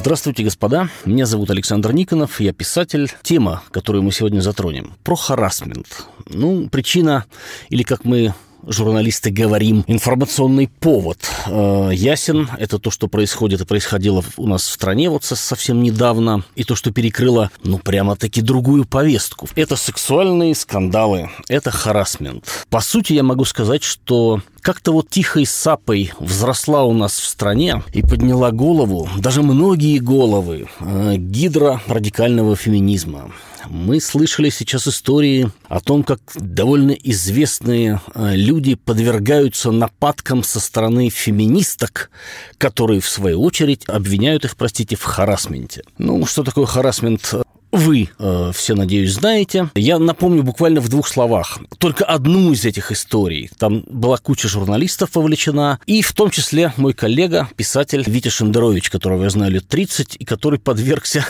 Здравствуйте, господа. Меня зовут Александр Никонов, я писатель. Тема, которую мы сегодня затронем, про харасмент. Ну, причина, или как мы журналисты говорим, информационный повод э, ясен. Это то, что происходит и происходило у нас в стране вот совсем недавно, и то, что перекрыло, ну, прямо-таки другую повестку. Это сексуальные скандалы, это харасмент. По сути, я могу сказать, что как-то вот тихой сапой взросла у нас в стране и подняла голову, даже многие головы, э, гидра радикального феминизма. Мы слышали сейчас истории о том, как довольно известные э, люди подвергаются нападкам со стороны феминисток, которые, в свою очередь, обвиняют их, простите, в харасменте. Ну, что такое харасмент? Вы э, все, надеюсь, знаете. Я напомню буквально в двух словах. Только одну из этих историй. Там была куча журналистов вовлечена, и в том числе мой коллега, писатель Витя Шендерович, которого я знаю лет 30, и который подвергся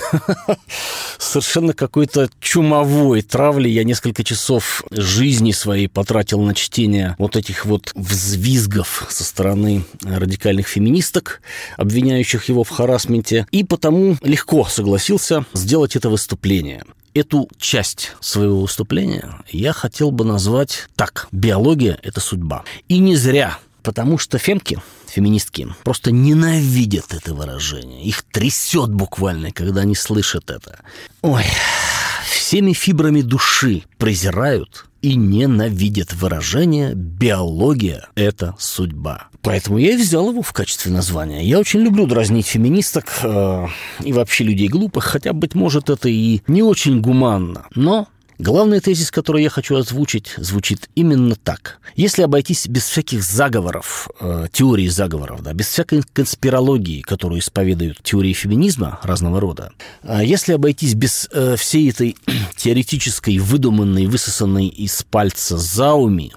совершенно какой-то чумовой травле. Я несколько часов жизни своей потратил на чтение вот этих вот взвизгов со стороны радикальных феминисток, обвиняющих его в харасменте, и потому легко согласился сделать это выступление. Эту часть своего выступления я хотел бы назвать так. Биология – это судьба. И не зря, потому что фемки, феминистки, просто ненавидят это выражение. Их трясет буквально, когда они слышат это. Ой, всеми фибрами души презирают и ненавидят выражение «биология – это судьба». Поэтому я и взял его в качестве названия. Я очень люблю дразнить феминисток э, и вообще людей глупых, хотя, быть может, это и не очень гуманно. Но Главный тезис, который я хочу озвучить, звучит именно так. Если обойтись без всяких заговоров, э, теорий заговоров, да, без всякой конспирологии, которую исповедуют теории феминизма разного рода, э, если обойтись без э, всей этой теоретической, выдуманной, высосанной из пальца зауми,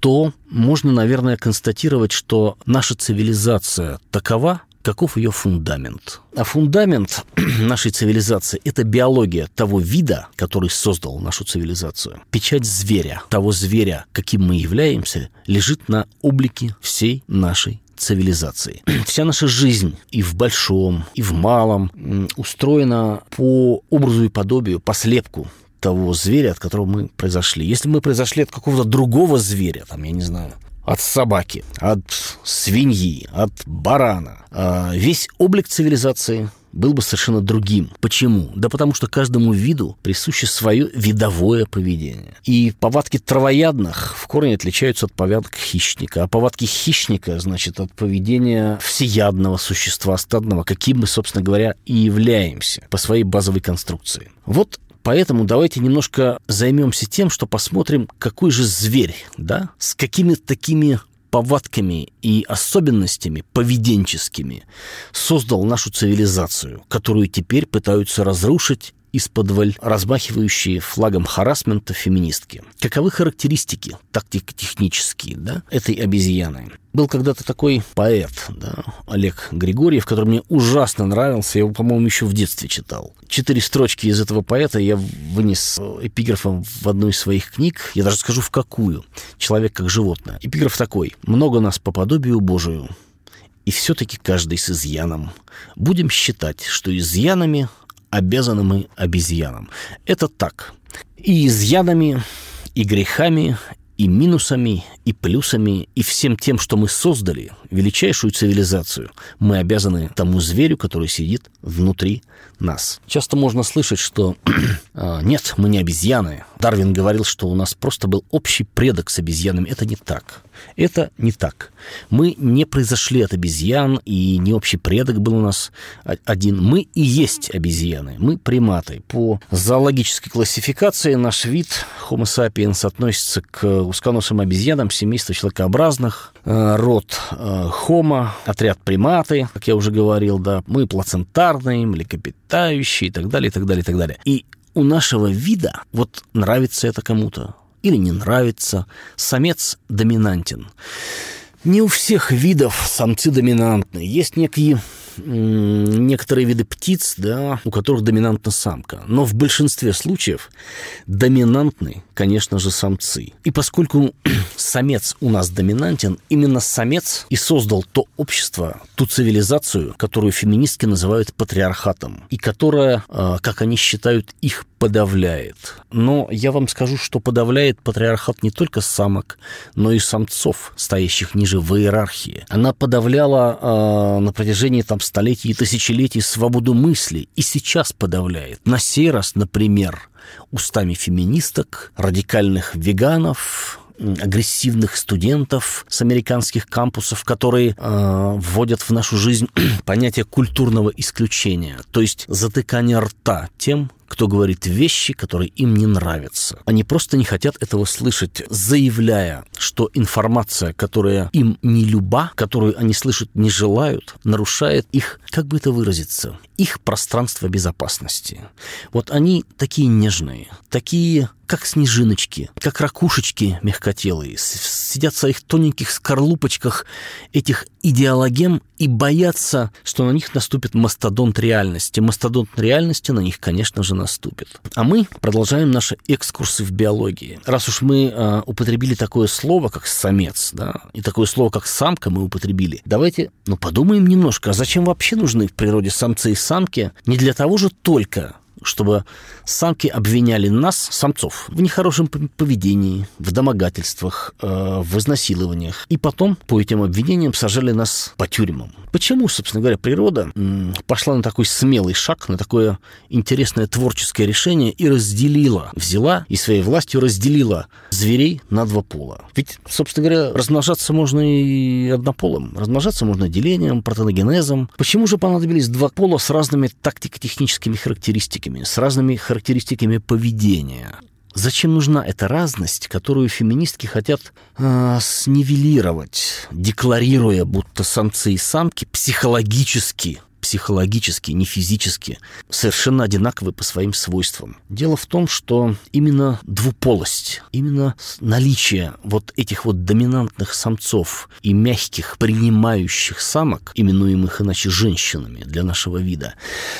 то можно, наверное, констатировать, что наша цивилизация такова, каков ее фундамент. А фундамент нашей цивилизации – это биология того вида, который создал нашу цивилизацию. Печать зверя, того зверя, каким мы являемся, лежит на облике всей нашей цивилизации. Вся наша жизнь и в большом, и в малом устроена по образу и подобию, по слепку того зверя, от которого мы произошли. Если мы произошли от какого-то другого зверя, там, я не знаю, от собаки, от свиньи, от барана. А весь облик цивилизации был бы совершенно другим. Почему? Да потому что каждому виду присуще свое видовое поведение. И повадки травоядных в корне отличаются от повадок хищника. А повадки хищника, значит, от поведения всеядного существа стадного, каким мы, собственно говоря, и являемся по своей базовой конструкции. Вот Поэтому давайте немножко займемся тем, что посмотрим, какой же зверь, да, с какими такими повадками и особенностями поведенческими создал нашу цивилизацию, которую теперь пытаются разрушить из-под размахивающие флагом харасмента феминистки. Каковы характеристики тактико-технические да, этой обезьяны? Был когда-то такой поэт, да, Олег Григорьев, который мне ужасно нравился. Я его, по-моему, еще в детстве читал. Четыре строчки из этого поэта я вынес эпиграфом в одну из своих книг. Я даже скажу, в какую. «Человек как животное». Эпиграф такой. «Много нас по подобию Божию, и все-таки каждый с изъяном. Будем считать, что изъянами обязаны мы обезьянам. Это так. И изъянами, и грехами, и минусами, и плюсами, и всем тем, что мы создали, величайшую цивилизацию, мы обязаны тому зверю, который сидит внутри нас. Часто можно слышать, что «А, нет, мы не обезьяны. Дарвин говорил, что у нас просто был общий предок с обезьянами. Это не так. Это не так. Мы не произошли от обезьян, и не общий предок был у нас один. Мы и есть обезьяны. Мы приматы. По зоологической классификации наш вид Homo sapiens относится к узконосым обезьянам семейства человекообразных, э, род э, Homo, отряд приматы, как я уже говорил, да, мы плацентарные, млекопитающие и так далее, и так далее, и так далее. И у нашего вида, вот нравится это кому-то или не нравится, самец доминантен. Не у всех видов самцы доминантны. Есть некие некоторые виды птиц, да, у которых доминантна самка. Но в большинстве случаев доминантны, конечно же, самцы. И поскольку самец у нас доминантен, именно самец и создал то общество, ту цивилизацию, которую феминистки называют патриархатом, и которая, а, как они считают, их подавляет. Но я вам скажу, что подавляет патриархат не только самок, но и самцов, стоящих ниже в иерархии. Она подавляла э, на протяжении там столетий и тысячелетий свободу мысли и сейчас подавляет. На сей раз, например, устами феминисток, радикальных веганов, агрессивных студентов с американских кампусов, которые э, вводят в нашу жизнь понятие культурного исключения, то есть затыкание рта тем, кто говорит вещи, которые им не нравятся. Они просто не хотят этого слышать, заявляя, что информация, которая им не люба, которую они слышать не желают, нарушает их, как бы это выразиться, их пространство безопасности. Вот они такие нежные, такие как снежиночки, как ракушечки мягкотелые, сидят в своих тоненьких скорлупочках этих идеологем и боятся, что на них наступит мастодонт реальности. Мастодонт реальности на них, конечно же, наступит. А мы продолжаем наши экскурсы в биологии. Раз уж мы э, употребили такое слово, как самец, да, и такое слово, как самка мы употребили, давайте, ну, подумаем немножко, а зачем вообще нужны в природе самцы и самки? Не для того же только, чтобы самки обвиняли нас, самцов, в нехорошем поведении, в домогательствах, э, в изнасилованиях. И потом по этим обвинениям сажали нас по тюрьмам. Почему, собственно говоря, природа пошла на такой смелый шаг, на такое интересное творческое решение и разделила, взяла и своей властью разделила зверей на два пола. Ведь, собственно говоря, размножаться можно и однополым. Размножаться можно делением, протоногенезом. Почему же понадобились два пола с разными тактико-техническими характеристиками? Характеристиками, с разными характеристиками поведения. Зачем нужна эта разность, которую феминистки хотят э, снивелировать, декларируя, будто самцы и самки психологически психологически, не физически, совершенно одинаковы по своим свойствам. Дело в том, что именно двуполость, именно наличие вот этих вот доминантных самцов и мягких, принимающих самок, именуемых иначе женщинами для нашего вида,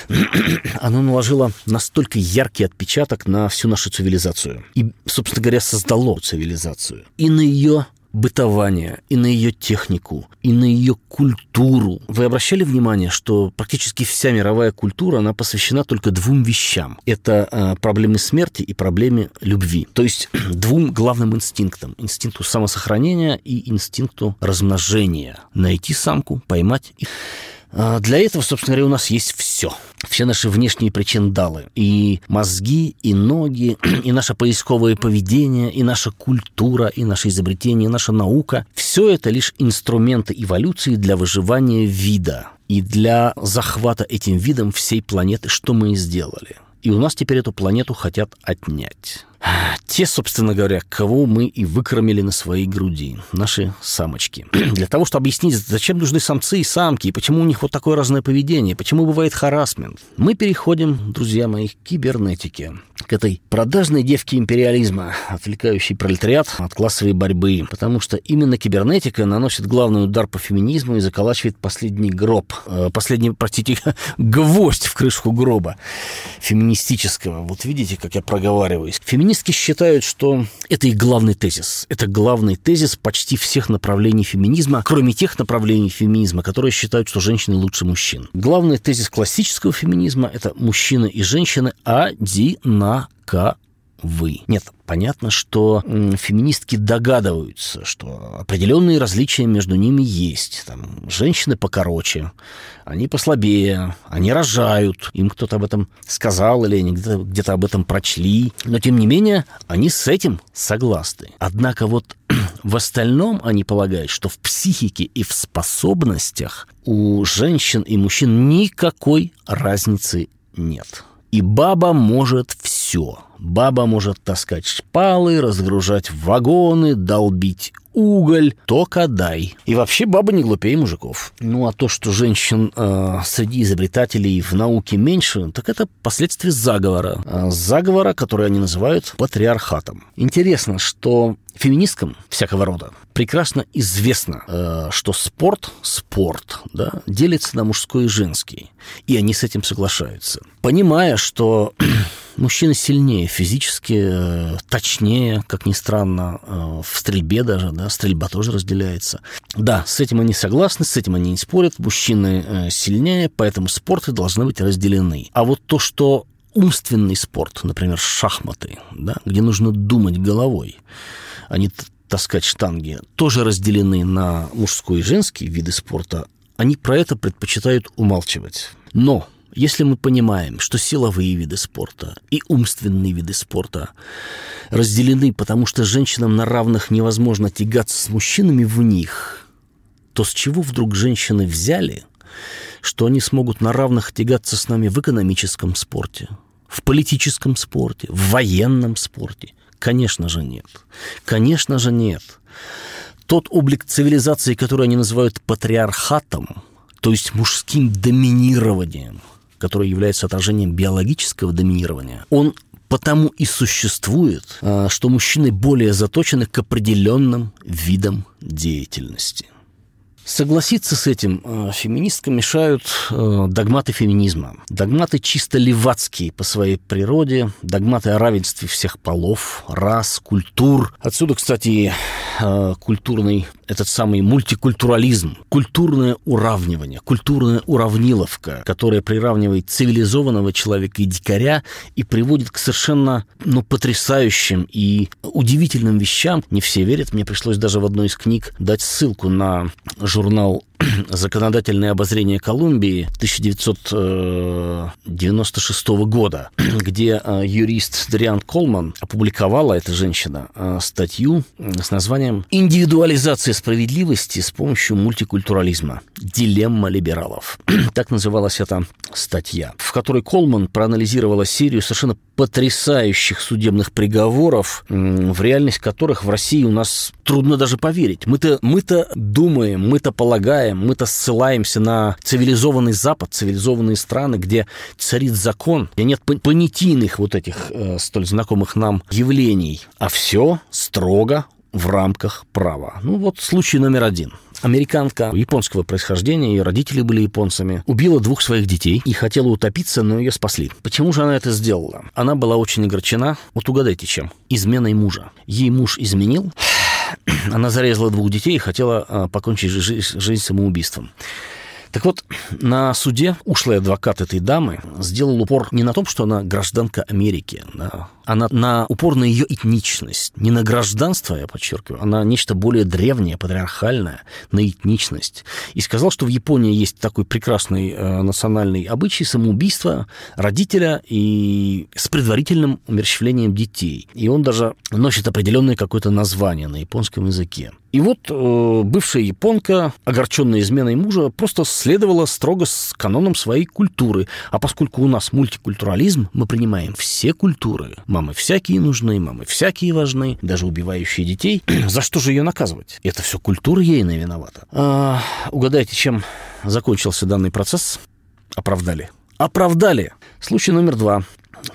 оно наложило настолько яркий отпечаток на всю нашу цивилизацию. И, собственно говоря, создало цивилизацию. И на ее бытования, и на ее технику, и на ее культуру. Вы обращали внимание, что практически вся мировая культура, она посвящена только двум вещам. Это э, проблемы смерти и проблеме любви. То есть двум главным инстинктам. Инстинкту самосохранения и инстинкту размножения. Найти самку, поймать и... А, для этого, собственно говоря, у нас есть все. Все наши внешние причиндалы. И мозги, и ноги, и наше поисковое поведение, и наша культура, и наше изобретение, и наша наука. Все это лишь инструменты эволюции для выживания вида и для захвата этим видом всей планеты, что мы и сделали. И у нас теперь эту планету хотят отнять. Те, собственно говоря, кого мы и выкормили на своей груди, наши самочки. Для того, чтобы объяснить, зачем нужны самцы и самки, и почему у них вот такое разное поведение, почему бывает харасмент, мы переходим, друзья мои, к кибернетике, к этой продажной девке империализма, отвлекающей пролетариат от классовой борьбы, потому что именно кибернетика наносит главный удар по феминизму и заколачивает последний гроб, э, последний, простите, гвоздь в крышку гроба феминистического. Вот видите, как я проговариваюсь. Феминизм Феминистки считают, что это их главный тезис. Это главный тезис почти всех направлений феминизма, кроме тех направлений феминизма, которые считают, что женщины лучше мужчин. Главный тезис классического феминизма – это мужчины и женщины одинаковы вы. Нет, понятно, что феминистки догадываются, что определенные различия между ними есть. Там, женщины покороче, они послабее, они рожают. Им кто-то об этом сказал или они где-то, где-то об этом прочли. Но, тем не менее, они с этим согласны. Однако вот в остальном они полагают, что в психике и в способностях у женщин и мужчин никакой разницы нет. И баба может все. Баба может таскать шпалы, разгружать вагоны, долбить уголь, только дай. И вообще баба не глупее мужиков. Ну а то, что женщин э, среди изобретателей в науке меньше, так это последствия заговора. Э, заговора, который они называют патриархатом. Интересно, что феминисткам всякого рода прекрасно известно, э, что спорт, спорт, да, делится на мужской и женский. И они с этим соглашаются. Понимая, что мужчины сильнее физически, э, точнее, как ни странно, э, в стрельбе даже, да, стрельба тоже разделяется. Да, с этим они согласны, с этим они не спорят, мужчины сильнее, поэтому спорты должны быть разделены. А вот то, что умственный спорт, например, шахматы, да, где нужно думать головой, а не таскать штанги, тоже разделены на мужской и женский виды спорта, они про это предпочитают умалчивать. Но если мы понимаем, что силовые виды спорта и умственные виды спорта разделены, потому что женщинам на равных невозможно тягаться с мужчинами в них, то с чего вдруг женщины взяли, что они смогут на равных тягаться с нами в экономическом спорте, в политическом спорте, в военном спорте Конечно же нет. Конечно же нет. Тот облик цивилизации, который они называют патриархатом, то есть мужским доминированием, которое является отражением биологического доминирования, он потому и существует, а, что мужчины более заточены к определенным видам деятельности – Согласиться с этим э, феминисткам мешают э, догматы феминизма. Догматы чисто левацкие по своей природе, догматы о равенстве всех полов, рас, культур. Отсюда, кстати, культурный этот самый мультикультурализм, культурное уравнивание, культурная уравниловка, которая приравнивает цивилизованного человека и дикаря и приводит к совершенно ну, потрясающим и удивительным вещам. Не все верят. Мне пришлось даже в одной из книг дать ссылку на журнал законодательное обозрение Колумбии 1996 года, где э, юрист Дриан Колман опубликовала, эта женщина, э, статью с названием «Индивидуализация справедливости с помощью мультикультурализма. Дилемма либералов». так называлась эта статья, в которой Колман проанализировала серию совершенно потрясающих судебных приговоров, в реальность которых в России у нас трудно даже поверить. Мы-то мы думаем, мы-то полагаем, мы-то ссылаемся на цивилизованный Запад, цивилизованные страны, где царит закон, где нет понятийных вот этих э, столь знакомых нам явлений, а все строго в рамках права. Ну вот случай номер один. Американка японского происхождения, ее родители были японцами, убила двух своих детей и хотела утопиться, но ее спасли. Почему же она это сделала? Она была очень огорчена. Вот угадайте чем? Изменой мужа. Ей муж изменил, она зарезала двух детей и хотела а, покончить жизнь самоубийством. Так вот, на суде ушлый адвокат этой дамы сделал упор не на том, что она гражданка Америки, да, а на, упор на ее этничность. Не на гражданство, я подчеркиваю, а на нечто более древнее, патриархальное, на этничность. И сказал, что в Японии есть такой прекрасный э, национальный обычай самоубийства родителя и с предварительным умерщвлением детей. И он даже носит определенное какое-то название на японском языке. И вот э, бывшая японка, огорченная изменой мужа, просто следовала строго с каноном своей культуры. А поскольку у нас мультикультурализм, мы принимаем все культуры. Мамы всякие нужны, мамы всякие важны, даже убивающие детей. За что же ее наказывать? Это все культура ейная виновата. А, угадайте, чем закончился данный процесс? Оправдали. Оправдали. Случай номер два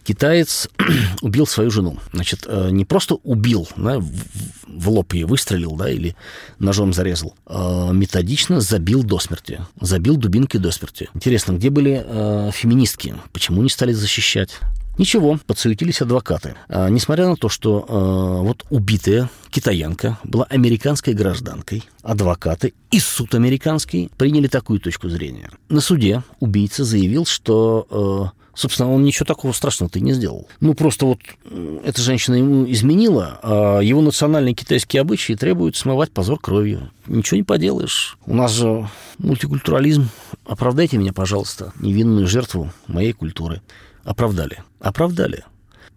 китаец убил свою жену. Значит, э, не просто убил, да, в лоб ее выстрелил, да, или ножом зарезал, а методично забил до смерти. Забил дубинкой до смерти. Интересно, где были э, феминистки? Почему не стали защищать? Ничего, подсуетились адвокаты. А, несмотря на то, что а, вот убитая китаянка была американской гражданкой, адвокаты и суд американский приняли такую точку зрения. На суде убийца заявил, что а, Собственно, он ничего такого страшного ты не сделал. Ну, просто вот эта женщина ему изменила, а его национальные китайские обычаи требуют смывать позор кровью. Ничего не поделаешь. У нас же мультикультурализм. Оправдайте меня, пожалуйста, невинную жертву моей культуры. Оправдали. Оправдали.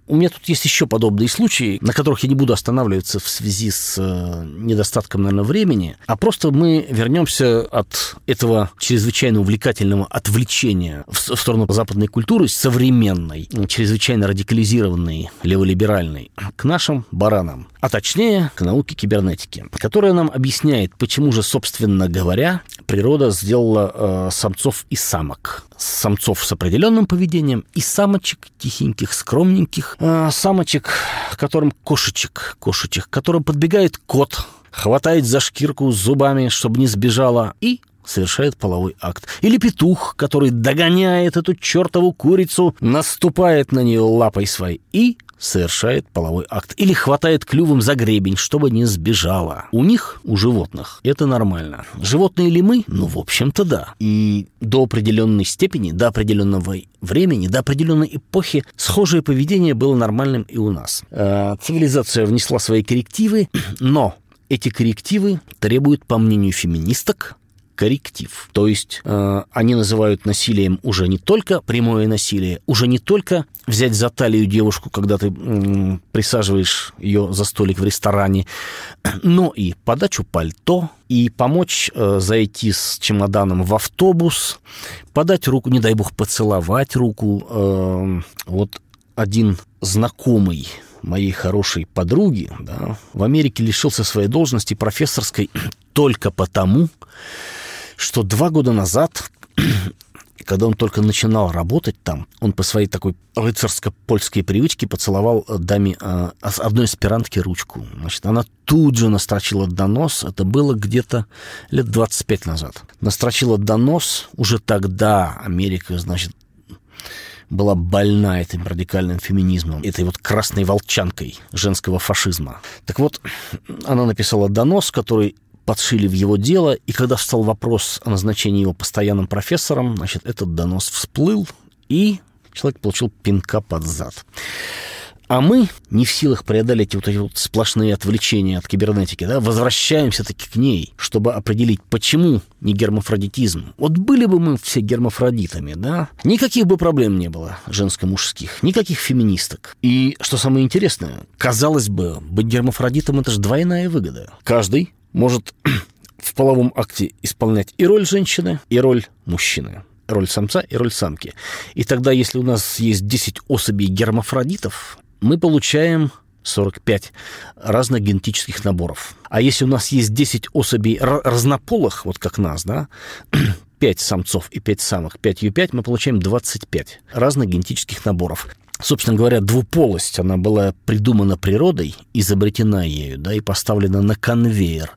у меня тут есть еще подобные случаи, на которых я не буду останавливаться в связи с э, недостатком, наверное, времени, а просто мы вернемся от этого чрезвычайно увлекательного отвлечения в, сторону западной культуры, современной, чрезвычайно радикализированной, леволиберальной, к нашим баранам, а точнее к науке кибернетики, которая нам объясняет, почему же, собственно говоря, природа сделала э, самцов и самок. Самцов с определенным поведением и самочек тихеньких, скромненьких, э, самочек, которым кошечек, кошечек, которым подбегает кот, хватает за шкирку зубами, чтобы не сбежала, и совершает половой акт. Или петух, который догоняет эту чертову курицу, наступает на нее лапой своей и совершает половой акт. Или хватает клювом за гребень, чтобы не сбежала. У них, у животных, это нормально. Животные ли мы? Ну, в общем-то, да. И до определенной степени, до определенного времени, до определенной эпохи схожее поведение было нормальным и у нас. Э, цивилизация внесла свои коррективы, но эти коррективы требуют, по мнению феминисток, корректив. То есть э, они называют насилием уже не только прямое насилие, уже не только взять за талию девушку, когда ты э, присаживаешь ее за столик в ресторане, но и подачу пальто, и помочь э, зайти с чемоданом в автобус, подать руку, не дай бог поцеловать руку. Э, вот один знакомый моей хорошей подруги да, в Америке лишился своей должности профессорской только потому, что два года назад, когда он только начинал работать там, он по своей такой рыцарско-польской привычке поцеловал э, даме э, одной аспирантки ручку. Значит, она тут же настрочила донос. Это было где-то лет 25 назад. Настрочила донос. Уже тогда Америка, значит, была больна этим радикальным феминизмом, этой вот красной волчанкой женского фашизма. Так вот, она написала донос, который подшили в его дело, и когда встал вопрос о назначении его постоянным профессором, значит, этот донос всплыл, и человек получил пинка под зад. А мы, не в силах преодолеть вот эти вот сплошные отвлечения от кибернетики, да, возвращаемся таки к ней, чтобы определить, почему не гермафродитизм. Вот были бы мы все гермафродитами, да, никаких бы проблем не было женско-мужских, никаких феминисток. И, что самое интересное, казалось бы, быть гермафродитом – это же двойная выгода. Каждый может в половом акте исполнять и роль женщины, и роль мужчины роль самца и роль самки. И тогда, если у нас есть 10 особей гермафродитов, мы получаем 45 разных генетических наборов. А если у нас есть 10 особей разнополых, вот как нас, да, 5 самцов и 5 самок, 5 Ю5, мы получаем 25 разных генетических наборов собственно говоря, двуполость, она была придумана природой, изобретена ею, да, и поставлена на конвейер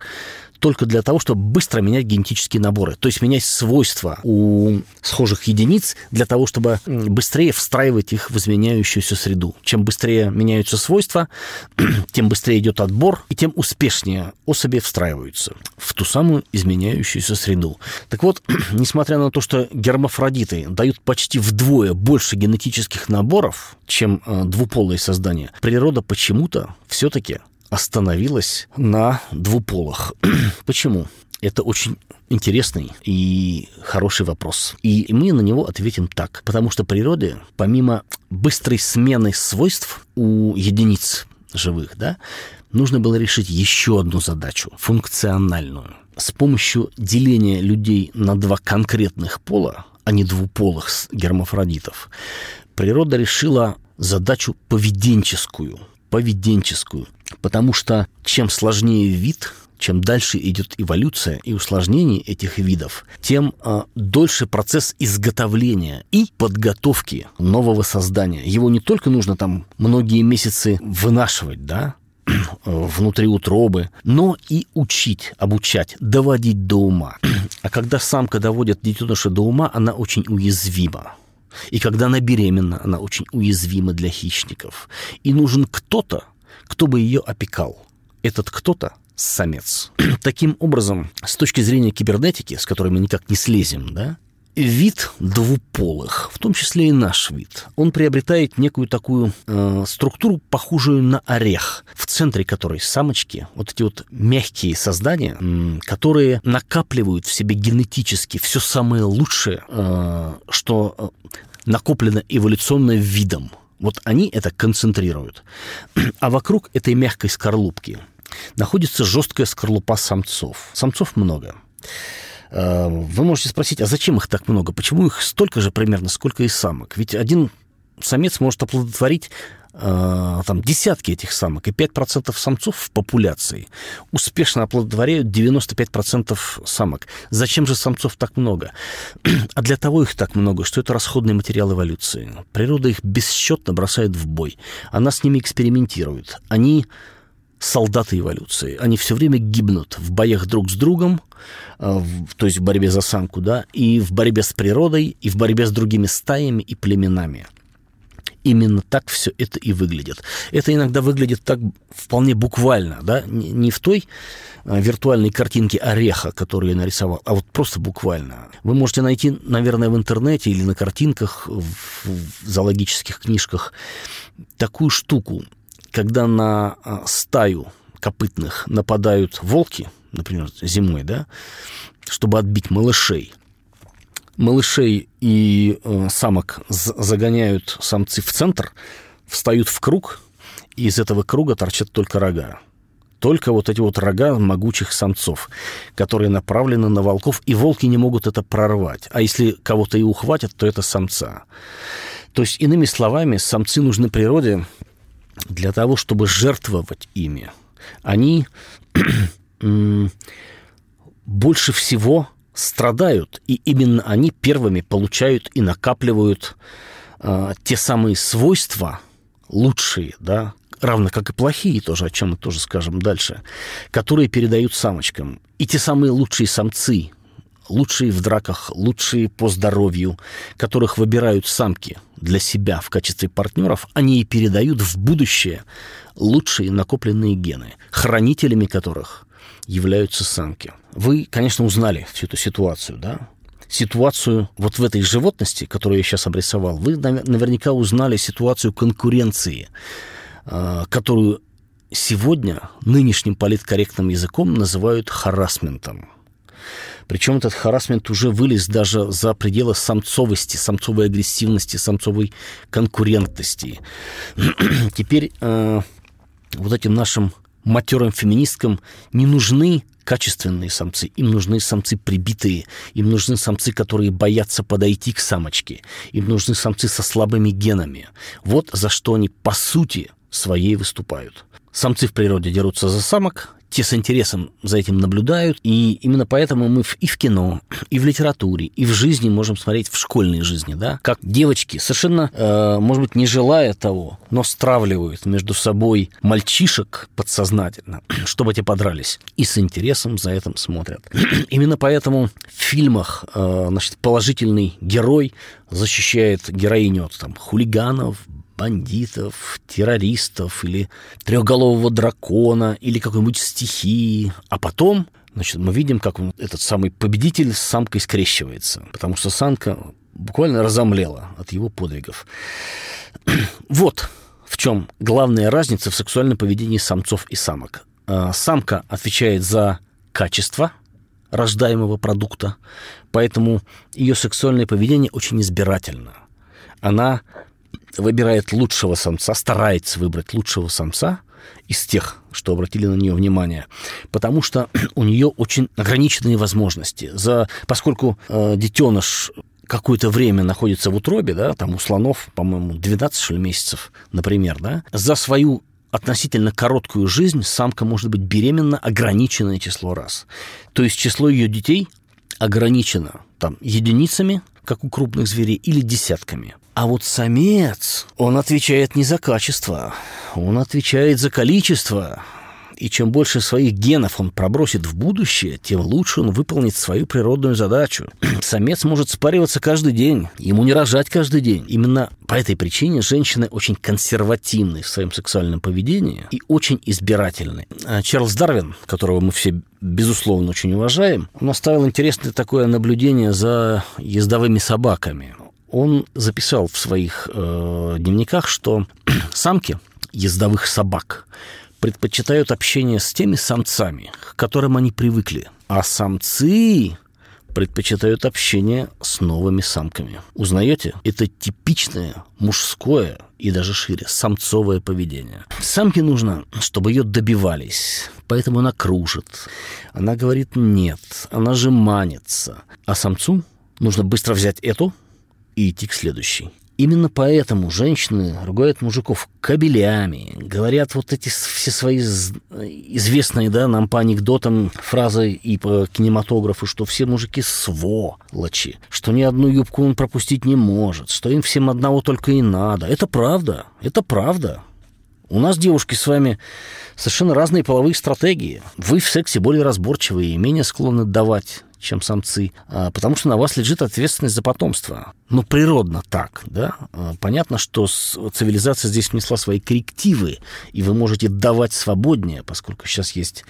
только для того, чтобы быстро менять генетические наборы. То есть менять свойства у схожих единиц для того, чтобы быстрее встраивать их в изменяющуюся среду. Чем быстрее меняются свойства, тем быстрее идет отбор, и тем успешнее особи встраиваются в ту самую изменяющуюся среду. Так вот, несмотря на то, что гермафродиты дают почти вдвое больше генетических наборов, чем э, двуполые создания, природа почему-то все-таки остановилась на двуполых. Почему? Это очень интересный и хороший вопрос. И мы на него ответим так. Потому что природе, помимо быстрой смены свойств у единиц живых, да, нужно было решить еще одну задачу, функциональную. С помощью деления людей на два конкретных пола, а не двуполых гермафродитов, природа решила задачу поведенческую, поведенческую. Потому что чем сложнее вид, чем дальше идет эволюция и усложнение этих видов, тем э, дольше процесс изготовления и подготовки нового создания. Его не только нужно там многие месяцы вынашивать, да, внутри утробы, но и учить, обучать, доводить до ума. А когда самка доводит детеныша до ума, она очень уязвима. И когда она беременна, она очень уязвима для хищников. И нужен кто-то, кто бы ее опекал. Этот кто-то самец. Таким образом, с точки зрения кибернетики, с которой мы никак не слезем, да, вид двуполых, в том числе и наш вид, он приобретает некую такую э, структуру, похожую на орех, в центре которой самочки, вот эти вот мягкие создания, э, которые накапливают в себе генетически все самое лучшее, э, что э, накоплено эволюционно видом Вот они это концентрируют. А вокруг этой мягкой скорлупки находится жесткая скорлупа самцов. Самцов много. Э, вы можете спросить, а зачем их так много? Почему их столько же примерно, сколько и самок? Ведь один самец может оплодотворить э, там, десятки этих самок, и 5% самцов в популяции успешно оплодотворяют 95% самок. Зачем же самцов так много? а для того их так много, что это расходный материал эволюции. Природа их бесчетно бросает в бой. Она с ними экспериментирует. Они солдаты эволюции. Они все время гибнут в боях друг с другом, э, то есть в борьбе за самку, да, и в борьбе с природой, и в борьбе с другими стаями и племенами. Именно так все это и выглядит. Это иногда выглядит так вполне буквально, да, не в той э, виртуальной картинке ореха, которую я нарисовал, а вот просто буквально. Вы можете найти, наверное, в интернете или на картинках, в зоологических книжках такую штуку – когда на а, стаю копытных нападают волки, например, зимой, да, чтобы отбить малышей, малышей и э, самок загоняют самцы в центр, встают в круг, и из этого круга торчат только рога. Только вот эти вот рога могучих самцов, которые направлены на волков, и волки не могут это прорвать. А если кого-то и ухватят, то это самца. То есть, иными словами, самцы нужны природе для того, чтобы жертвовать ими. Они больше всего страдают, и именно они первыми получают и накапливают э, те самые свойства лучшие, да, равно как и плохие тоже, о чем мы тоже скажем дальше, которые передают самочкам. И те самые лучшие самцы, лучшие в драках, лучшие по здоровью, которых выбирают самки для себя в качестве партнеров, они и передают в будущее лучшие накопленные гены, хранителями которых являются самки. Вы, конечно, узнали всю эту ситуацию, да? Ситуацию вот в этой животности, которую я сейчас обрисовал, вы наверняка узнали ситуацию конкуренции, а, которую сегодня нынешним политкорректным языком называют харасментом. Причем этот харасмент уже вылез даже за пределы самцовости, самцовой агрессивности, самцовой конкурентности. Теперь э, вот этим нашим матерым феминисткам не нужны качественные самцы, им нужны самцы прибитые, им нужны самцы, которые боятся подойти к самочке, им нужны самцы со слабыми генами. Вот за что они по сути своей выступают. Самцы в природе дерутся за самок, те с интересом за этим наблюдают, и именно поэтому мы и в кино, и в литературе, и в жизни можем смотреть в школьной жизни, да, как девочки, совершенно, э, может быть, не желая того, но стравливают между собой мальчишек подсознательно, чтобы те подрались, и с интересом за этим смотрят. именно поэтому в фильмах, э, значит, положительный герой защищает героиню от там, хулиганов, бандитов, террористов или трехголового дракона или какой-нибудь стихии. А потом значит, мы видим, как этот самый победитель с самкой скрещивается, потому что самка буквально разомлела от его подвигов. вот в чем главная разница в сексуальном поведении самцов и самок. А, самка отвечает за качество рождаемого продукта, поэтому ее сексуальное поведение очень избирательно. Она выбирает лучшего самца, старается выбрать лучшего самца из тех, что обратили на нее внимание, потому что у нее очень ограниченные возможности. За, поскольку э, детеныш какое-то время находится в утробе, да, там у слонов, по-моему, 12 что ли, месяцев, например, да, за свою относительно короткую жизнь самка может быть беременна ограниченное число раз. То есть число ее детей ограничено там единицами, как у крупных зверей, или десятками. А вот самец, он отвечает не за качество, он отвечает за количество. И чем больше своих генов он пробросит в будущее, тем лучше он выполнит свою природную задачу. Самец может спариваться каждый день, ему не рожать каждый день. Именно по этой причине женщины очень консервативны в своем сексуальном поведении и очень избирательны. А Чарльз Дарвин, которого мы все безусловно очень уважаем, он оставил интересное такое наблюдение за ездовыми собаками он записал в своих э, дневниках, что самки ездовых собак предпочитают общение с теми самцами, к которым они привыкли, а самцы предпочитают общение с новыми самками. Узнаете? Это типичное мужское и даже шире самцовое поведение. Самке нужно, чтобы ее добивались, поэтому она кружит. Она говорит «нет», она же манится. А самцу нужно быстро взять эту и идти к следующей. Именно поэтому женщины ругают мужиков кабелями, говорят вот эти все свои известные, да, нам по анекдотам фразы и по кинематографу, что все мужики сволочи, что ни одну юбку он пропустить не может, что им всем одного только и надо. Это правда, это правда. У нас, девушки, с вами совершенно разные половые стратегии. Вы в сексе более разборчивые и менее склонны давать чем самцы, а, потому что на вас лежит ответственность за потомство. Ну, природно так, да? А, понятно, что цивилизация здесь внесла свои коррективы, и вы можете давать свободнее, поскольку сейчас есть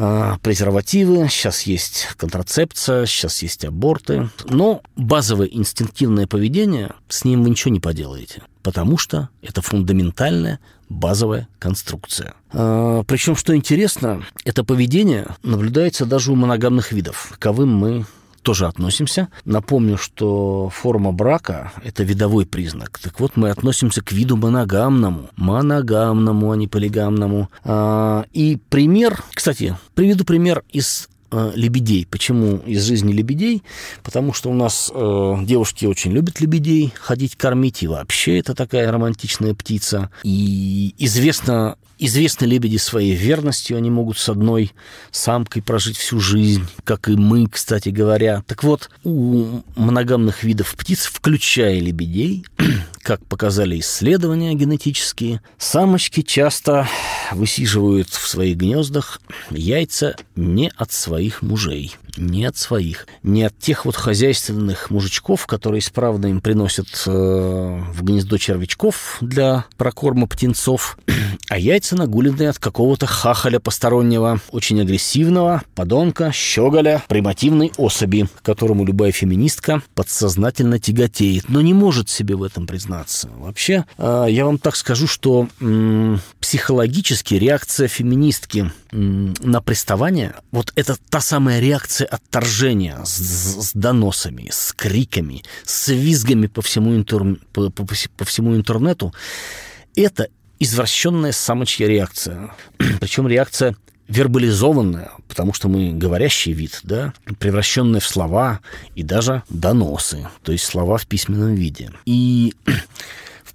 а, презервативы, сейчас есть контрацепция, сейчас есть аборты. Но базовое инстинктивное поведение, с ним вы ничего не поделаете, потому что это фундаментальная базовая конструкция. А, причем, что интересно, это поведение наблюдается даже у моногамных видов. Таковым мы тоже относимся. Напомню, что форма брака – это видовой признак. Так вот, мы относимся к виду моногамному. Моногамному, а не полигамному. А, и пример, кстати, приведу пример из э, лебедей. Почему из жизни лебедей? Потому что у нас э, девушки очень любят лебедей ходить кормить, и вообще это такая романтичная птица. И известно Известны лебеди своей верностью, они могут с одной самкой прожить всю жизнь, как и мы, кстати говоря. Так вот, у моногамных видов птиц, включая лебедей, как показали исследования генетические, самочки часто высиживают в своих гнездах яйца не от своих мужей, не от своих, не от тех вот хозяйственных мужичков, которые исправно им приносят э, в гнездо червячков для прокорма птенцов, а яйца нагуленные от какого-то хахаля постороннего, очень агрессивного, подонка, щеголя, примативной особи, которому любая феминистка подсознательно тяготеет, но не может себе в этом признаться. Вообще, э, я вам так скажу, что психологически реакция феминистки на приставание, вот это та самая реакция отторжения с, с доносами, с криками, с визгами по всему, интер, по, по, по всему интернету, это извращенная самочья реакция. Причем реакция вербализованная, потому что мы говорящий вид, да, превращенная в слова и даже доносы, то есть слова в письменном виде. И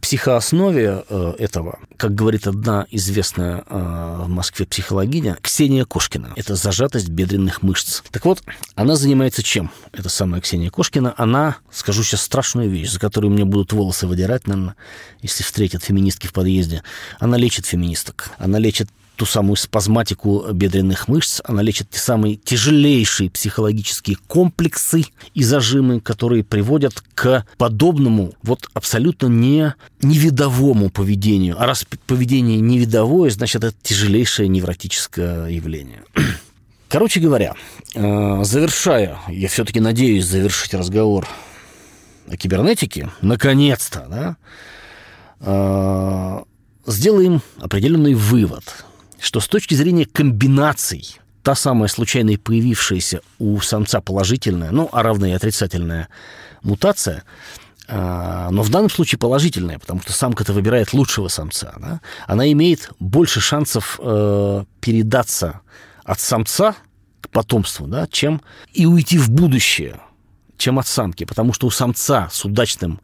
психооснове э, этого, как говорит одна известная э, в Москве психологиня, Ксения Кошкина. Это зажатость бедренных мышц. Так вот, она занимается чем? Это самая Ксения Кошкина. Она, скажу сейчас страшную вещь, за которую мне будут волосы выдирать, наверное, если встретят феминистки в подъезде. Она лечит феминисток. Она лечит ту самую спазматику бедренных мышц, она лечит те самые тяжелейшие психологические комплексы и зажимы, которые приводят к подобному вот абсолютно не невидовому поведению. А раз поведение невидовое, значит, это тяжелейшее невротическое явление. Короче говоря, э, завершая, я все-таки надеюсь завершить разговор о кибернетике, наконец-то, да, э, сделаем определенный вывод – что с точки зрения комбинаций та самая случайно появившаяся у самца положительная, ну, а равная и отрицательная мутация, а, но в данном случае положительная, потому что самка-то выбирает лучшего самца, да? она имеет больше шансов э, передаться от самца к потомству, да, чем и уйти в будущее, чем от самки, потому что у самца с удачным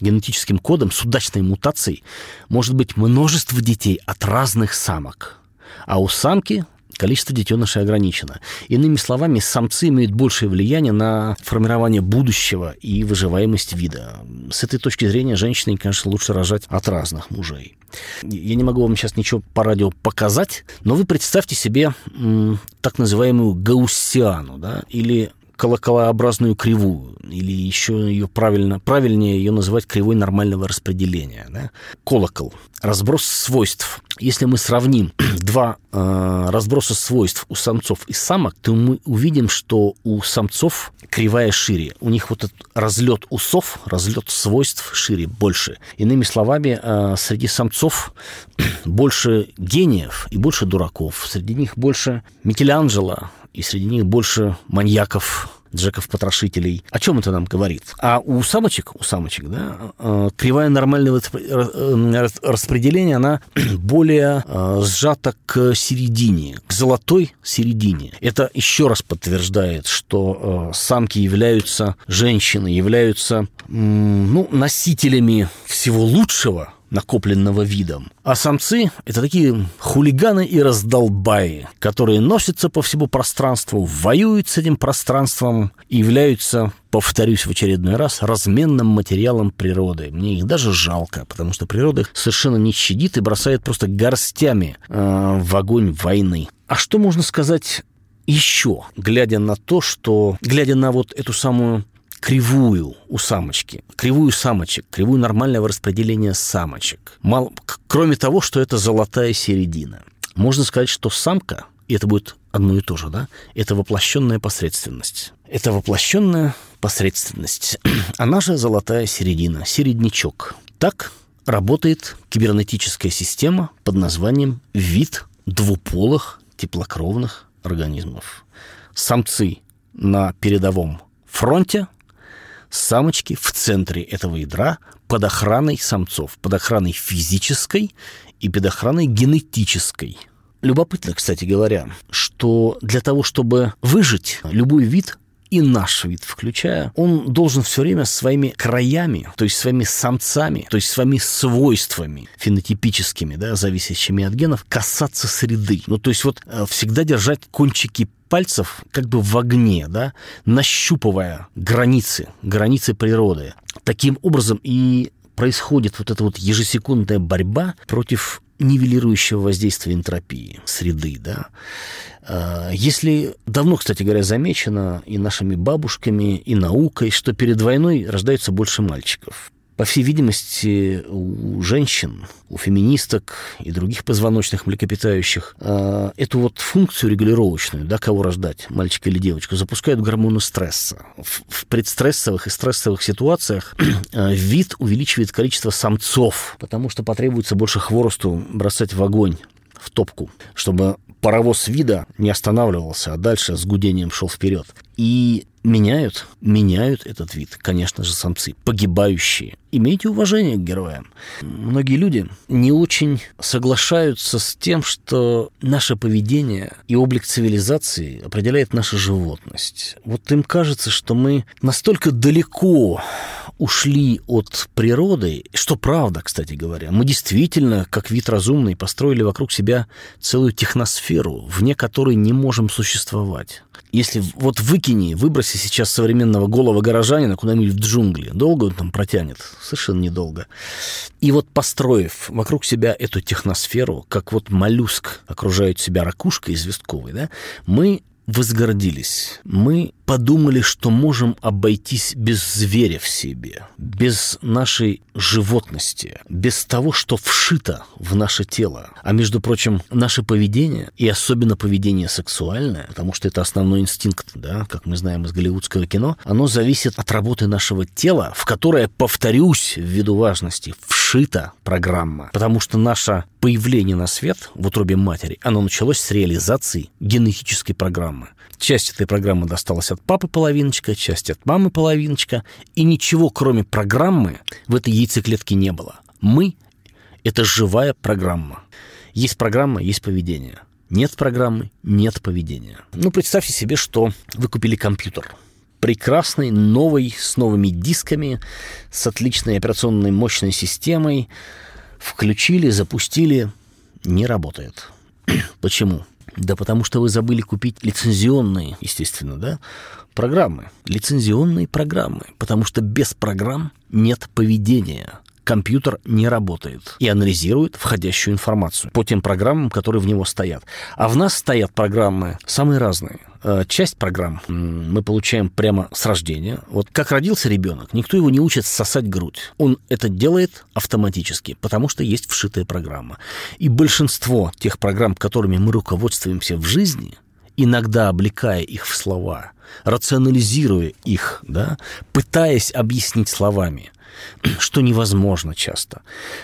генетическим кодом, с удачной мутацией может быть множество детей от разных самок. А у самки количество детенышей ограничено. Иными словами, самцы имеют большее влияние на формирование будущего и выживаемость вида. С этой точки зрения женщине, конечно, лучше рожать от разных мужей. Я не могу вам сейчас ничего по радио показать, но вы представьте себе м, так называемую гауссиану, да, или колоколообразную кривую, или еще ее правильно, правильнее ее называть кривой нормального распределения. Да? Колокол. Разброс свойств. Если мы сравним два э, разброса свойств у самцов и самок, то мы увидим, что у самцов кривая шире. У них вот этот разлет усов, разлет свойств шире, больше. Иными словами, э, среди самцов больше гениев и больше дураков. Среди них больше Микеланджело, и среди них больше маньяков, Джеков-потрошителей. О чем это нам говорит? А у самочек, у самочек, да, э, кривая нормального э, распределения, она более э, сжата к середине, к золотой середине. Это еще раз подтверждает, что самки являются, женщины являются, ну, носителями всего лучшего, накопленного видом. А самцы – это такие хулиганы и раздолбаи, которые носятся по всему пространству, воюют с этим пространством и являются, повторюсь в очередной раз, разменным материалом природы. Мне их даже жалко, потому что природа их совершенно не щадит и бросает просто горстями э, в огонь войны. А что можно сказать еще, глядя на то, что, глядя на вот эту самую кривую у самочки, кривую самочек, кривую нормального распределения самочек. Мало, кроме того, что это золотая середина. Можно сказать, что самка, и это будет одно и то же, да, это воплощенная посредственность. Это воплощенная посредственность. Она же золотая середина, середнячок. Так работает кибернетическая система под названием вид двуполых теплокровных организмов. Самцы на передовом фронте, самочки в центре этого ядра под охраной самцов, под охраной физической и под охраной генетической. Любопытно, кстати говоря, что для того, чтобы выжить, любой вид и наш вид включая, он должен все время своими краями, то есть своими самцами, то есть своими свойствами фенотипическими, да, зависящими от генов, касаться среды. Ну, то есть вот э, всегда держать кончики пальцев как бы в огне, да, нащупывая границы, границы природы. Таким образом и происходит вот эта вот ежесекундная борьба против нивелирующего воздействия энтропии среды, да. А, если давно, кстати говоря, замечено и нашими бабушками, и наукой, что перед войной рождается больше мальчиков. По всей видимости, у женщин, у феминисток и других позвоночных млекопитающих э, эту вот функцию регулировочную, да, кого рождать, мальчика или девочку, запускают гормоны стресса. В, в предстрессовых и стрессовых ситуациях э, вид увеличивает количество самцов, потому что потребуется больше хворосту бросать в огонь в топку, чтобы паровоз вида не останавливался, а дальше с гудением шел вперед. И меняют, меняют этот вид, конечно же, самцы, погибающие. Имейте уважение к героям. Многие люди не очень соглашаются с тем, что наше поведение и облик цивилизации определяет наша животность. Вот им кажется, что мы настолько далеко ушли от природы, что правда, кстати говоря. Мы действительно, как вид разумный, построили вокруг себя целую техносферу, вне которой не можем существовать. Если вот выкини, выброси сейчас современного голого горожанина куда-нибудь в джунгли, долго он там протянет? Совершенно недолго. И вот построив вокруг себя эту техносферу, как вот моллюск окружает себя ракушкой известковой, да, мы возгордились. Мы подумали, что можем обойтись без зверя в себе, без нашей животности, без того, что вшито в наше тело. А между прочим, наше поведение, и особенно поведение сексуальное, потому что это основной инстинкт, да, как мы знаем из голливудского кино, оно зависит от работы нашего тела, в которое, повторюсь, ввиду важности, вшита программа. Потому что наше появление на свет в утробе матери, оно началось с реализации генетической программы. Часть этой программы досталась от папы половиночка, часть от мамы половиночка, и ничего, кроме программы, в этой яйцеклетке не было. Мы — это живая программа. Есть программа, есть поведение. Нет программы, нет поведения. Ну, представьте себе, что вы купили компьютер. Прекрасный, новый, с новыми дисками, с отличной операционной мощной системой. Включили, запустили, не работает. Почему? Да потому что вы забыли купить лицензионные, естественно, да, программы. Лицензионные программы. Потому что без программ нет поведения компьютер не работает и анализирует входящую информацию по тем программам, которые в него стоят. А в нас стоят программы самые разные. Э, часть программ мы получаем прямо с рождения. Вот как родился ребенок, никто его не учит сосать грудь. Он это делает автоматически, потому что есть вшитая программа. И большинство тех программ, которыми мы руководствуемся в жизни, иногда облекая их в слова, рационализируя их, да, пытаясь объяснить словами – что невозможно часто.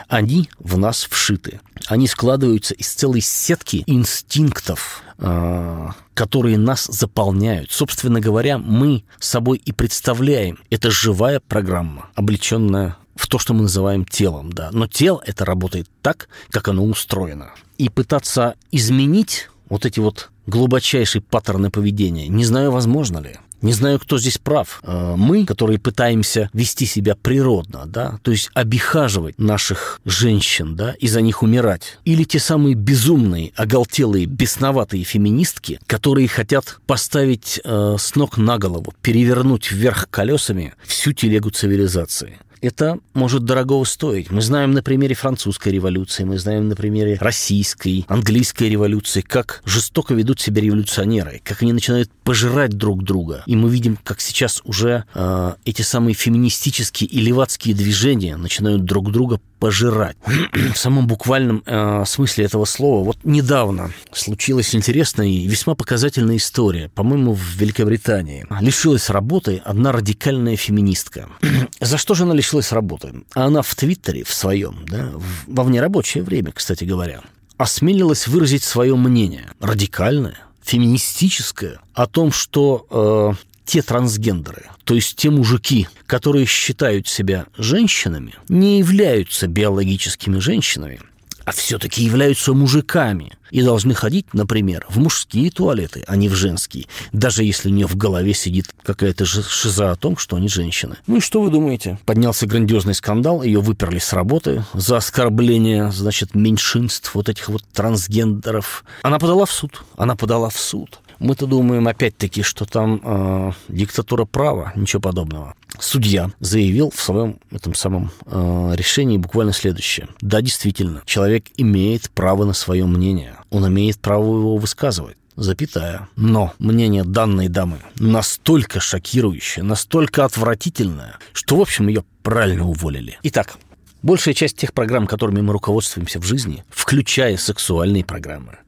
Они в нас вшиты. Они складываются из целой сетки инстинктов, а, которые нас заполняют. Собственно говоря, мы собой и представляем. Это живая программа, облеченная в то, что мы называем телом, да. Но тело это работает так, как оно устроено. И пытаться изменить вот эти вот глубочайшие паттерны поведения, не знаю, возможно ли. Не знаю, кто здесь прав. Э, мы, которые пытаемся вести себя природно, да, то есть обихаживать наших женщин, да, и за них умирать. Или те самые безумные, оголтелые, бесноватые феминистки, которые хотят поставить э, с ног на голову, перевернуть вверх колесами всю телегу цивилизации это может дорого стоить. Мы знаем на примере французской революции, мы знаем на примере российской, английской революции, как жестоко ведут себя революционеры, как они начинают пожирать друг друга. И мы видим, как сейчас уже э, эти самые феминистические и левацкие движения начинают друг друга пожирать. в самом буквальном э, смысле этого слова. Вот недавно случилась интересная и весьма показательная история. По-моему, в Великобритании. Лишилась работы одна радикальная феминистка. За что же она лишилась работы? Она в Твиттере в своем, да, во внерабочее время, кстати говоря, осмелилась выразить свое мнение. Радикальное, феминистическое, о том, что э, те трансгендеры, то есть те мужики, которые считают себя женщинами, не являются биологическими женщинами, а все-таки являются мужиками и должны ходить, например, в мужские туалеты, а не в женские, даже если у нее в голове сидит какая-то шиза о том, что они женщины. Ну и что вы думаете? Поднялся грандиозный скандал, ее выперли с работы за оскорбление, значит, меньшинств, вот этих вот трансгендеров. Она подала в суд. Она подала в суд. Мы-то думаем, опять-таки, что там э, диктатура права, ничего подобного. Судья заявил в своем этом самом э, решении буквально следующее. Да, действительно, человек имеет право на свое мнение. Он имеет право его высказывать запятая. Но мнение данной дамы настолько шокирующее, настолько отвратительное, что, в общем, ее правильно уволили. Итак, Большая часть тех программ, которыми мы руководствуемся в жизни, включая сексуальные программы,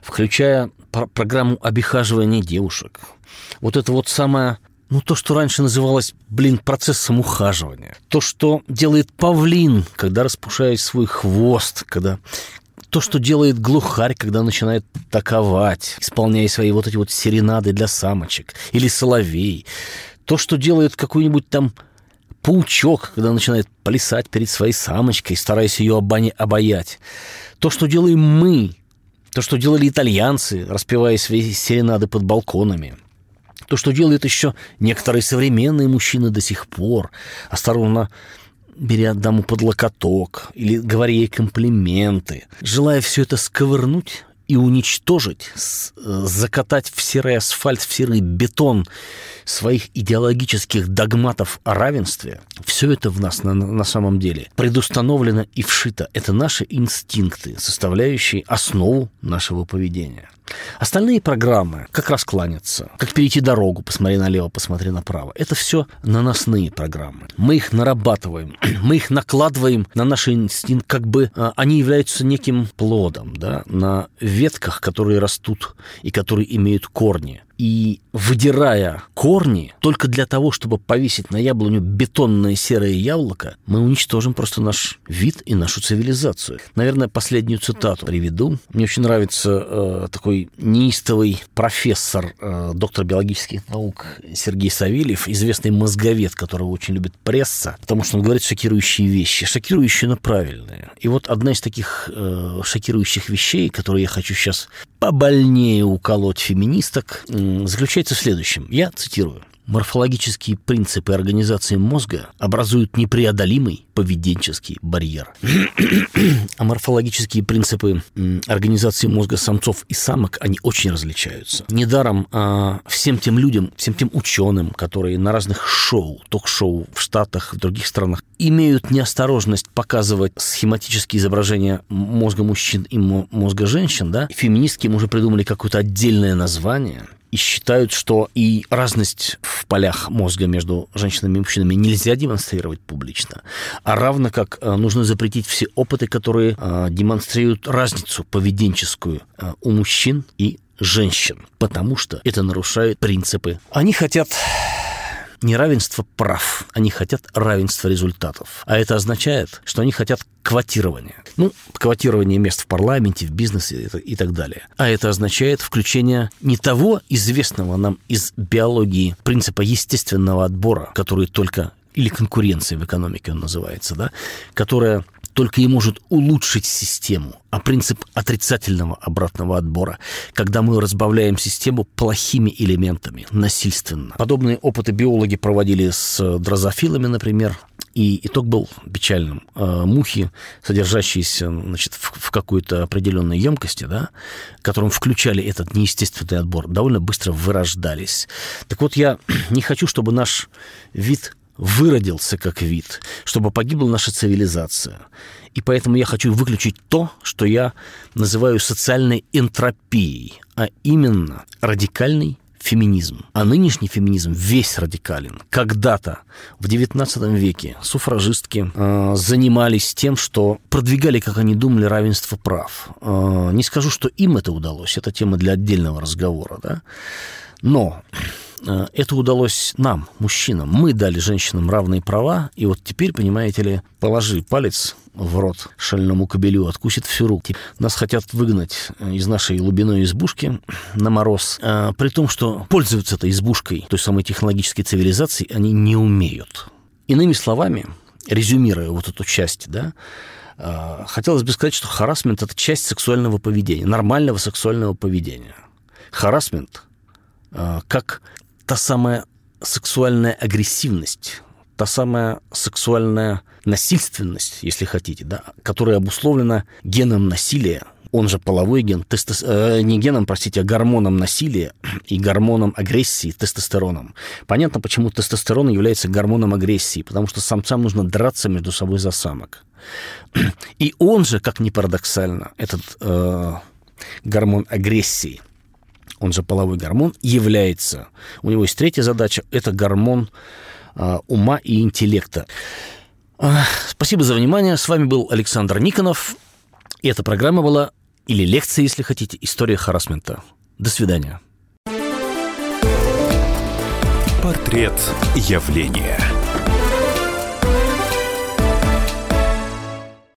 включая про программу обихаживания девушек, вот это вот самое ну, то, что раньше называлось, блин, процессом ухаживания. То, что делает павлин, когда распушает свой хвост, когда то, что делает глухарь, когда начинает таковать, исполняя свои вот эти вот серенады для самочек, или соловей. То, что делает какую-нибудь там паучок, когда начинает плясать перед своей самочкой, стараясь ее обани обаять. То, что делаем мы, то, что делали итальянцы, распевая свои серенады под балконами. То, что делают еще некоторые современные мужчины до сих пор, осторожно беря даму под локоток или говоря ей комплименты, желая все это сковырнуть и уничтожить, э, закатать в серый асфальт, в серый бетон своих идеологических догматов о равенстве, все это в нас на, на самом деле предустановлено и вшито. Это наши инстинкты, составляющие основу нашего поведения. Остальные программы, как раскланяться, как перейти дорогу, посмотри налево, посмотри направо, это все наносные программы. Мы их нарабатываем, мы их накладываем на наши инстинкты, как бы а, они являются неким плодом, да, на ветках, которые растут и которые имеют корни и выдирая корни только для того, чтобы повесить на яблоню бетонное серое яблоко, мы уничтожим просто наш вид и нашу цивилизацию. Наверное, последнюю цитату приведу. Мне очень нравится э, такой неистовый профессор, э, доктор биологических наук Сергей Савельев, известный мозговед, которого очень любит пресса, потому что он говорит шокирующие вещи, шокирующие, но правильные. И вот одна из таких э, шокирующих вещей, которые я хочу сейчас побольнее уколоть феминисток, заключается в следующем. Я цитирую. Морфологические принципы организации мозга образуют непреодолимый поведенческий барьер. а морфологические принципы организации мозга самцов и самок, они очень различаются. Недаром а, всем тем людям, всем тем ученым, которые на разных шоу, ток-шоу в Штатах, в других странах, имеют неосторожность показывать схематические изображения мозга мужчин и мозга женщин, да, феминистки уже придумали какое-то отдельное название – и считают, что и разность в полях мозга между женщинами и мужчинами нельзя демонстрировать публично, а равно как э, нужно запретить все опыты, которые э, демонстрируют разницу поведенческую э, у мужчин и женщин, потому что это нарушает принципы. Они хотят не равенство прав, они хотят равенства результатов. А это означает, что они хотят квотирования. Ну, квотирование мест в парламенте, в бизнесе и так далее. А это означает включение не того известного нам из биологии принципа естественного отбора, который только или конкуренции в экономике он называется, да, которая только и может улучшить систему, а принцип отрицательного обратного отбора, когда мы разбавляем систему плохими элементами, насильственно. Подобные опыты биологи проводили с дрозофилами, например, и итог был печальным. Э, мухи, содержащиеся значит, в, в какой-то определенной емкости, да, которым включали этот неестественный отбор, довольно быстро вырождались. Так вот, я не хочу, чтобы наш вид выродился как вид, чтобы погибла наша цивилизация. И поэтому я хочу выключить то, что я называю социальной энтропией, а именно радикальный феминизм. А нынешний феминизм весь радикален. Когда-то в XIX веке суфражистки э, занимались тем, что продвигали, как они думали, равенство прав. Э, не скажу, что им это удалось, это тема для отдельного разговора, да. Но это удалось нам, мужчинам. Мы дали женщинам равные права, и вот теперь, понимаете ли, положи палец в рот шальному кобелю, откусит всю руку. Нас хотят выгнать э, из нашей глубиной избушки на мороз, а, при том, что пользоваться этой избушкой, той самой технологической цивилизацией, они не умеют. Иными словами, резюмируя вот эту часть, да, хотелось бы сказать, что харасмент – это часть сексуального поведения, нормального сексуального поведения. Харасмент как та самая сексуальная агрессивность, та самая сексуальная насильственность, если хотите, да, которая обусловлена геном насилия, он же половой ген, тестос... э, не геном, простите, а гормоном насилия и гормоном агрессии, тестостероном. Понятно, почему тестостерон является гормоном агрессии, потому что самцам нужно драться между собой за самок. И он же, как ни парадоксально, этот э, гормон агрессии – он же половой гормон, является, у него есть третья задача, это гормон э, ума и интеллекта. Э, спасибо за внимание. С вами был Александр Никонов. И эта программа была, или лекция, если хотите, «История харасмента». До свидания. Портрет явления.